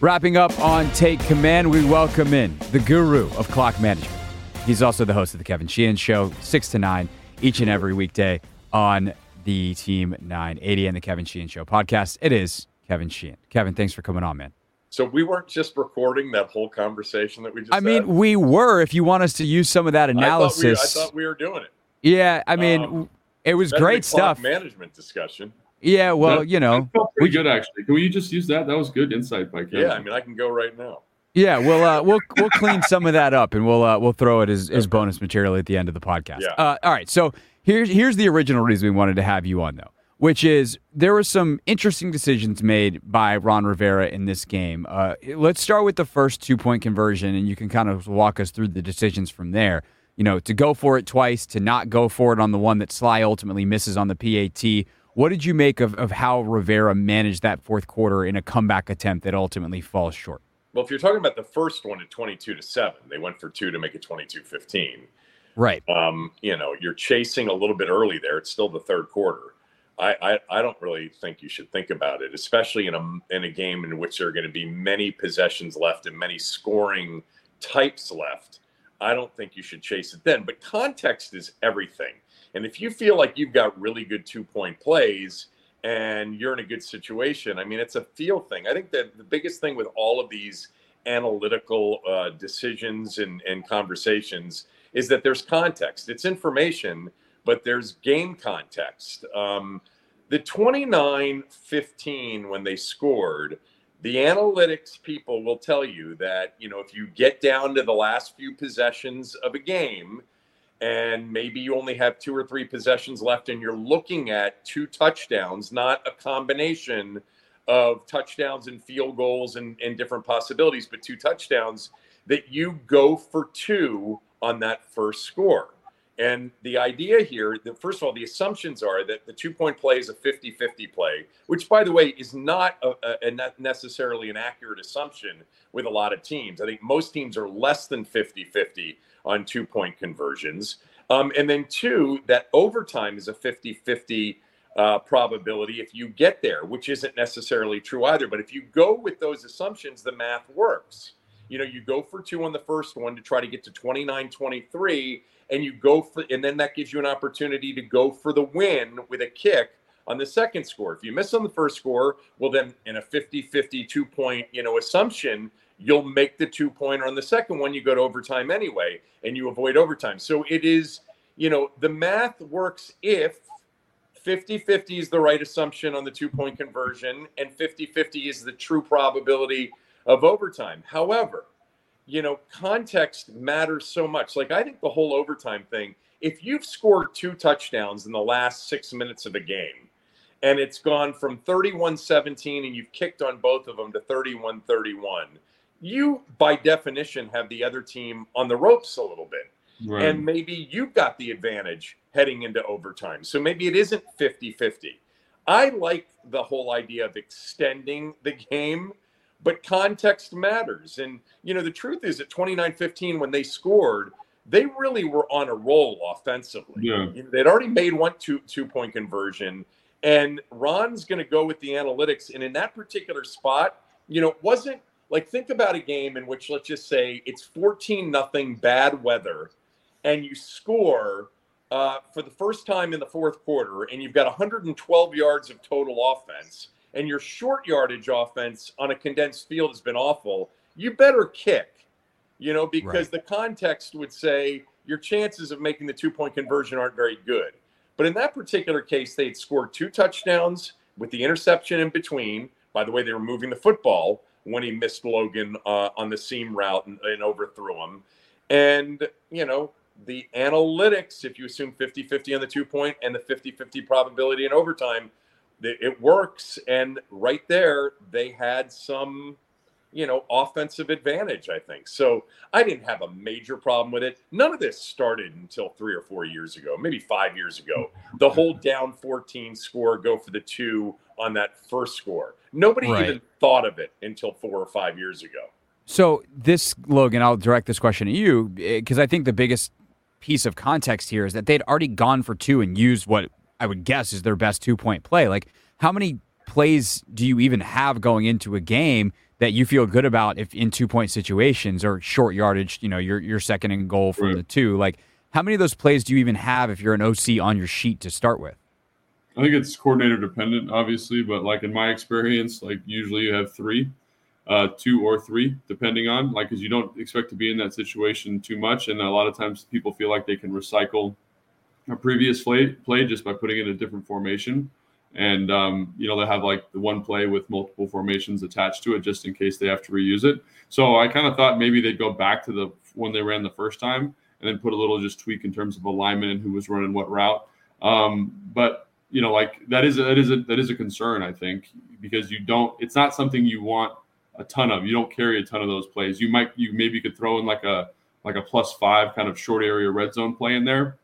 Wrapping up on Take Command, we welcome in the guru of clock management. He's also the host of the Kevin Sheehan Show, 6 to 9, each and every weekday on the Team 980 and the Kevin Sheehan Show podcast. It is Kevin Sheehan. Kevin, thanks for coming on, man. So we weren't just recording that whole conversation that we just I mean, had? we were, if you want us to use some of that analysis. I thought we, I thought we were doing it. yeah, I mean, Um, it was great stuff. Management discussion. Yeah, well, That- you know, that felt pretty good actually. Can we just use that? That was good insight by Kevin. Yeah, I mean, I can go right now. Yeah, we'll uh, we'll we'll clean some of that up and we'll uh, we'll throw it as, as bonus material at the end of the podcast. Yeah. Uh, all right. So here's here's the original reason we wanted to have you on though, which is there were some interesting decisions made by Ron Rivera in this game. Uh, let's start with the first two point conversion, and you can kind of walk us through the decisions from there. You know, to go for it twice, to not go for it on the one that Slye ultimately misses on the PAT. What did you make of, of how Rivera managed that fourth quarter in a comeback attempt that ultimately falls short? Well, if you're talking about the first one at 22 to 7, they went for two to make it 22 15. Right. Um, you know, you're chasing a little bit early there. It's still the third quarter. I, I, I don't really think you should think about it, especially in a in a game in which there are going to be many possessions left and many scoring types left. I don't think you should chase it then. But context is everything. And if you feel like you've got really good two point plays and you're in a good situation, I mean, it's a feel thing. I think that the biggest thing with all of these analytical uh, decisions and, and conversations is that there's context. It's information, but there's game context. Um, the 29 15, when they scored, the analytics people will tell you that, you know, if you get down to the last few possessions of a game, and maybe you only have two or three possessions left and you're looking at two touchdowns, not a combination of touchdowns and field goals and, and different possibilities, but two touchdowns, that you go for two on that first score. And the idea here, that first of all, the assumptions are that the two point play is a 50 50 play, which, by the way, is not a, a, necessarily an accurate assumption with a lot of teams. I think most teams are less than 50 50 on two point conversions. Um, and then, two, that overtime is a 50 50 uh, probability if you get there, which isn't necessarily true either. But if you go with those assumptions, the math works. You know, you go for two on the first one to try to get to 29 23, and you go for, and then that gives you an opportunity to go for the win with a kick on the second score. If you miss on the first score, well, then in a 50-50 two-point, you know, assumption, you'll make the two pointer on the second one. You go to overtime anyway, and you avoid overtime. So it is, you know, the math works if 50 50 is the right assumption on the two point conversion, and 50 50 is the true probability of overtime. However, you know, context matters so much. Like, I think the whole overtime thing, if you've scored two touchdowns in the last six minutes of a game, and it's gone from 31 17 and you've kicked on both of them to 31 31, you by definition have the other team on the ropes a little bit Right. and maybe you've got the advantage heading into overtime. So maybe it isn't 50 50. I like the whole idea of extending the game, but context matters. And, you know, the truth is at 29 15, when they scored, they really were on a roll offensively. Yeah. You know, They'd already made one two two point conversion, and Ron's going to go with the analytics. And in that particular spot, you know, it wasn't like think about a game in which let's just say it's 14 nothing bad weather, and you score uh, for the first time in the fourth quarter, and you've got 112 yards of total offense, and your short yardage offense on a condensed field has been awful. You better kick you know, because Right. the context would say your chances of making the two point conversion aren't very good. But in that particular case, they had scored two touchdowns with the interception in between. By the way, they were moving the football when he missed Logan uh, on the seam route and, and overthrew him. And, you know, the analytics, if you assume 50 50 on the two point and the 50 50 probability in overtime, it works. And right there, they had some, you know, offensive advantage, I think. So I didn't have a major problem with it. None of this started until three or four years ago, maybe five years ago. The whole down 14 score, go for the two on that first score. Nobody right. even thought of it until four or five years ago. So this Logan, I'll direct this question to you eh, because I think the biggest piece of context here is that they'd already gone for two and used what I would guess is their best two point play. Like, how many plays do you even have going into a game that you feel good about if in two point situations or short yardage, you know, you're, you're second and goal from right. the two? Like, how many of those plays do you even have if you're an OC on your sheet to start with? I think it's coordinator dependent, obviously, but like in my experience, like usually you have three uh, two or three, depending on like, because you don't expect to be in that situation too much, and a lot of times people feel like they can recycle a previous play, play just by putting in a different formation, and um, you know they have like the one play with multiple formations attached to it just in case they have to reuse it. So I kind of thought maybe they'd go back to the one they ran the first time and then put a little just tweak in terms of alignment and who was running what route. Um, but you know, like that is a, that is a that is a concern I think because you don't. It's not something you want a ton of. You don't carry a ton of those plays. You might you maybe could throw in like a like a plus five kind of short area red zone play in there.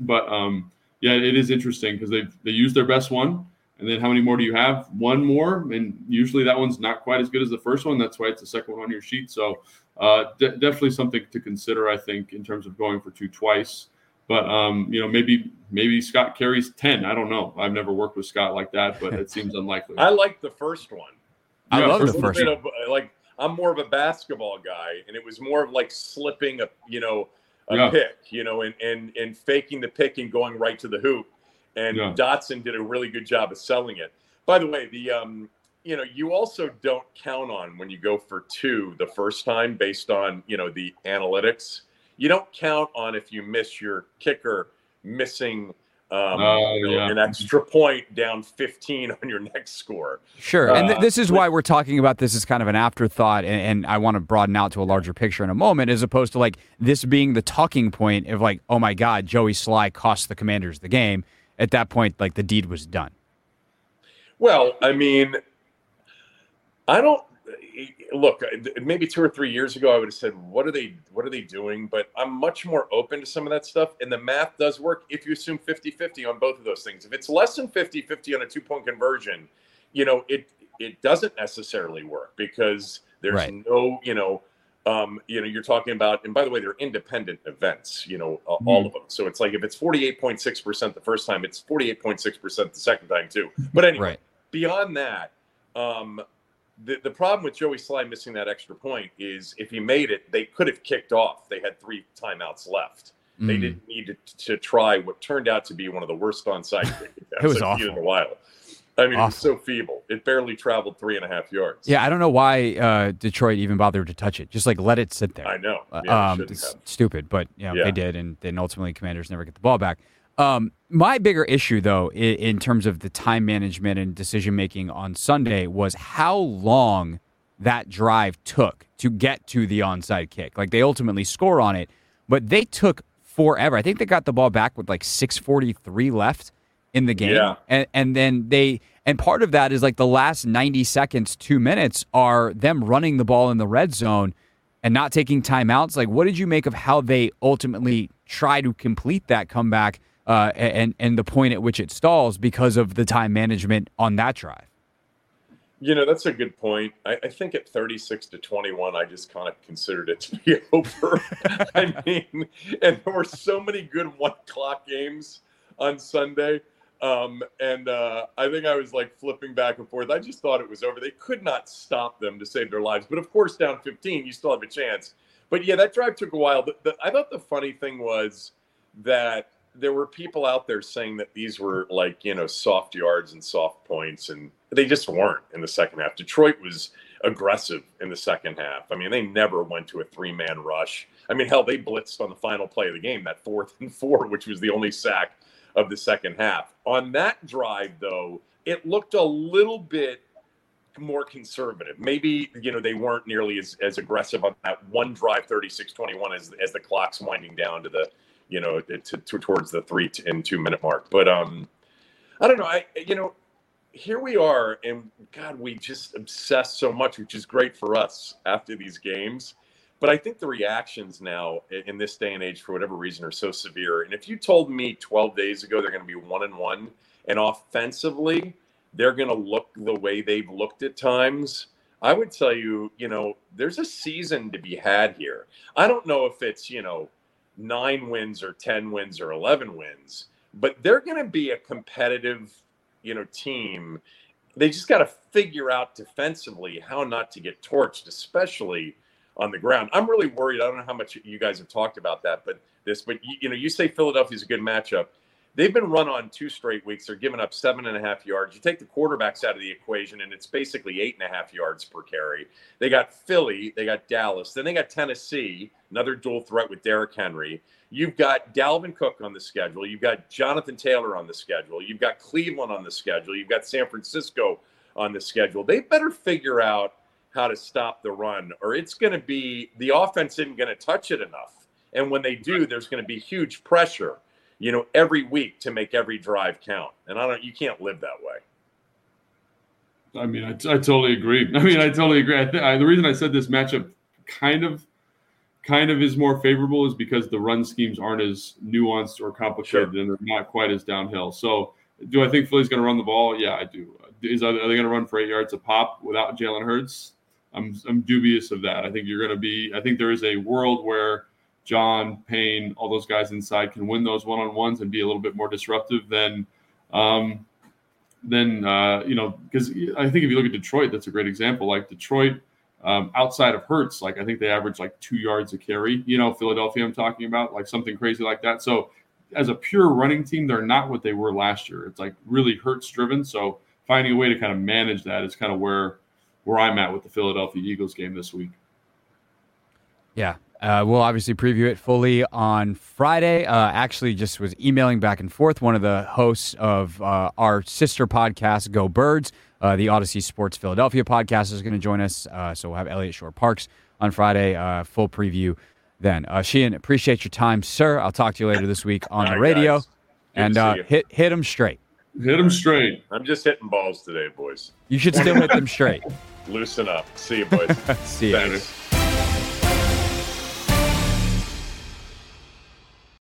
But um, yeah, it is interesting because they they use their best one, and then how many more do you have? One more, and usually that one's not quite as good as the first one. That's why it's the second one on your sheet. So uh, de- definitely something to consider, I think, in terms of going for two twice. But um, you know, maybe maybe Scott carries ten. I don't know. I've never worked with Scott like that, but it seems unlikely. I like the first one. I yeah, love the first one. Of, like I'm more of a basketball guy, and it was more of like slipping a you know a yeah. pick, you know, and and and faking the pick and going right to the hoop. And yeah. Dotson did a really good job of selling it. By the way, the um, you know, you also don't count on when you go for two the first time based on you know the analytics. You don't count on if you miss your kicker missing um, uh, yeah. an extra point down 15 on your next score. Sure. Uh, and th- this is why we're talking about this as kind of an afterthought. And, and, I want to broaden out to a larger picture in a moment, as opposed to like this being the talking point of like, oh my God, Joey Slye cost the commanders the game. At that point, like the deed was done. Well, I mean, I don't look, maybe two or three years ago, I would have said, "What are they? What are they doing?" But I'm much more open to some of that stuff, and the math does work if you assume 50-50 on both of those things. If it's less than 50-50 on a two-point conversion, you know, it it doesn't necessarily work because there's right. no, you know, um, you know, you're talking about, and by the way, they're independent events, you know, mm-hmm. all of them. So it's like if it's 48.6% the first time, it's 48.6% the second time too. But anyway, right. beyond that, um, the, the problem with Joey Slye missing that extra point is if he made it, they could have kicked off. They had three timeouts left. Mm. They didn't need to, to, try what turned out to be one of the worst onside it was awful. in a while. I mean, awful. it was so feeble. It barely traveled three and a half yards. Yeah, I don't know why uh, Detroit even bothered to touch it. Just like let it sit there. I know. Uh, yeah, um, it's stupid, but you know, yeah. they did, and then ultimately, Commanders never get the ball back. Um, my bigger issue, though, in, in terms of the time management and decision making on Sunday, was how long that drive took to get to the onside kick. Like they ultimately score on it, but they took forever. I think they got the ball back with like 6:43 left in the game, yeah. and and then they and part of that is like the last 90 seconds, two minutes are them running the ball in the red zone and not taking timeouts. Like, what did you make of how they ultimately try to complete that comeback? Uh, and and the point at which it stalls because of the time management on that drive. You know, that's a good point. I, I, think at 36 to 21, I just kind of considered it to be over. I mean, and there were so many good one clock games on Sunday. Um, and uh, I think I was like flipping back and forth. I just thought it was over. They could not stop them to save their lives. But of course, down 15, you still have a chance. But yeah, that drive took a while. The, the, I thought the funny thing was that there were people out there saying that these were like you know soft yards and soft points and they just weren't in the second half detroit was aggressive in the second half i mean they never went to a three-man rush i mean hell they blitzed on the final play of the game that fourth and four which was the only sack of the second half. On that drive, though, it looked a little bit more conservative. Maybe, you know, they weren't nearly as, as aggressive on that one drive 36-21 as, as the clock's winding down to the, you know, to, to towards the three and two minute mark. But um, I don't know. I, you know, here we are, and God, we just obsess so much, which is great for us after these games. But I think the reactions now in this day and age, for whatever reason, are so severe. And if you told me 12 days ago they're going to be one and one, and offensively they're going to look the way they've looked at times, I would tell you, you know, there's a season to be had here. I don't know if it's, you know, nine wins or 10 wins or 11 wins, but they're going to be a competitive, you know, team. They just got to figure out defensively how not to get torched, especially on the ground. I'm really worried. I don't know how much you guys have talked about that, but this, but you, you know, you say Philadelphia's a good matchup. They've been run on two straight weeks. They're giving up seven and a half yards. You take the quarterbacks out of the equation, and it's basically eight and a half yards per carry. They got Philly, they got Dallas, then they got Tennessee, another dual threat with Derrick Henry. You've got Dalvin Cook on the schedule. You've got Jonathan Taylor on the schedule. You've got Cleveland on the schedule. You've got San Francisco on the schedule. They better figure out how to stop the run, or it's going to be the offense isn't going to touch it enough. And when they do, there's going to be huge pressure you know, every week to make every drive count. And I don't, you can't live that way. I mean, I, I totally agree. I mean, I totally agree. I th- I, the reason I said this matchup kind of, kind of is more favorable is because the run schemes aren't as nuanced or complicated sure. and they're not quite as downhill. So, do I think Philly's going to run the ball? Yeah, I do. Is are they going to run for eight yards a pop without Jalen Hurts? I'm I'm dubious of that. I think you're going to be. I think there is a world where John Payne, all those guys inside can win those one on ones and be a little bit more disruptive than, um, than uh, you know. Because I think if you look at Detroit, that's a great example. Like Detroit, um, outside of Hurts, like I think they average like two yards a carry. You know, Philadelphia, I'm talking about like something crazy like that. So as a pure running team, they're not what they were last year. It's like really Hurts driven. So finding a way to kind of manage that is kind of where where I'm at with the Philadelphia Eagles game this week. Yeah, uh, we'll obviously preview it fully on Friday. Uh, actually, just was emailing back and forth. One of the hosts of uh, our sister podcast, Go Birds, uh, the Audacy Sports Philadelphia podcast, is going to join us. Uh, so we'll have Eliot Shorr-Parks on Friday. Uh, full preview then. Uh, Sheehan, appreciate your time, sir. I'll talk to you later this week on the radio. And hit hit them straight. Hit them straight. I'm just hitting balls today, boys. You should still hit them straight. Loosen up. See you, boys. See you.